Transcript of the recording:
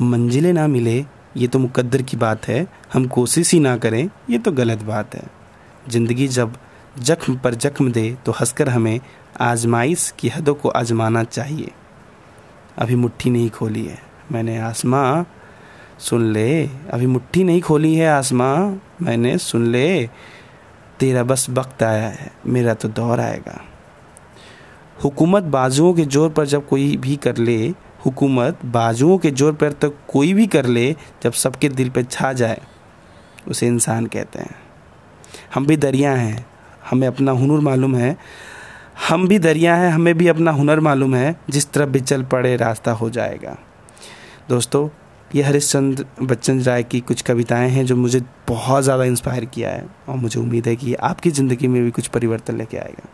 मंजिलें ना मिले, ये तो मुकद्दर की बात है, हम कोशिश ही ना करें, ये तो गलत बात है। ज़िंदगी जब जख्म पर जख्म दे तो हंसकर हमें आजमाइश की हदों को आजमाना चाहिए। अभी मुट्ठी नहीं खोली है। मैंने आसमां, सुन ले। अभी मुट्ठी नहीं खोली है आसमां, मैंने सुन ले। तेरा बस वक्त आया है, मेरा तो दौर आएगा। हुकूमत बाजुओं के ज़ोर पर जब कोई भी कर ले हुकूमत बाजुओं के ज़ोर पर तक कोई भी कर ले, जब सबके दिल पर छा जाए, उसे इंसान कहते हैं। हम भी दरिया हैं, हमें अपना हुनर मालूम है। हम भी दरिया हैं, हमें भी अपना हुनर मालूम है, जिस तरफ़ भी चल पड़े रास्ता हो जाएगा। दोस्तों, ये हरिश्चंद्र बच्चन राय की कुछ कविताएँ हैं जो मुझे बहुत ज़्यादा इंस्पायर किया है और मुझे उम्मीद है कि आपकी ज़िंदगी में भी कुछ परिवर्तन लेके आएगा।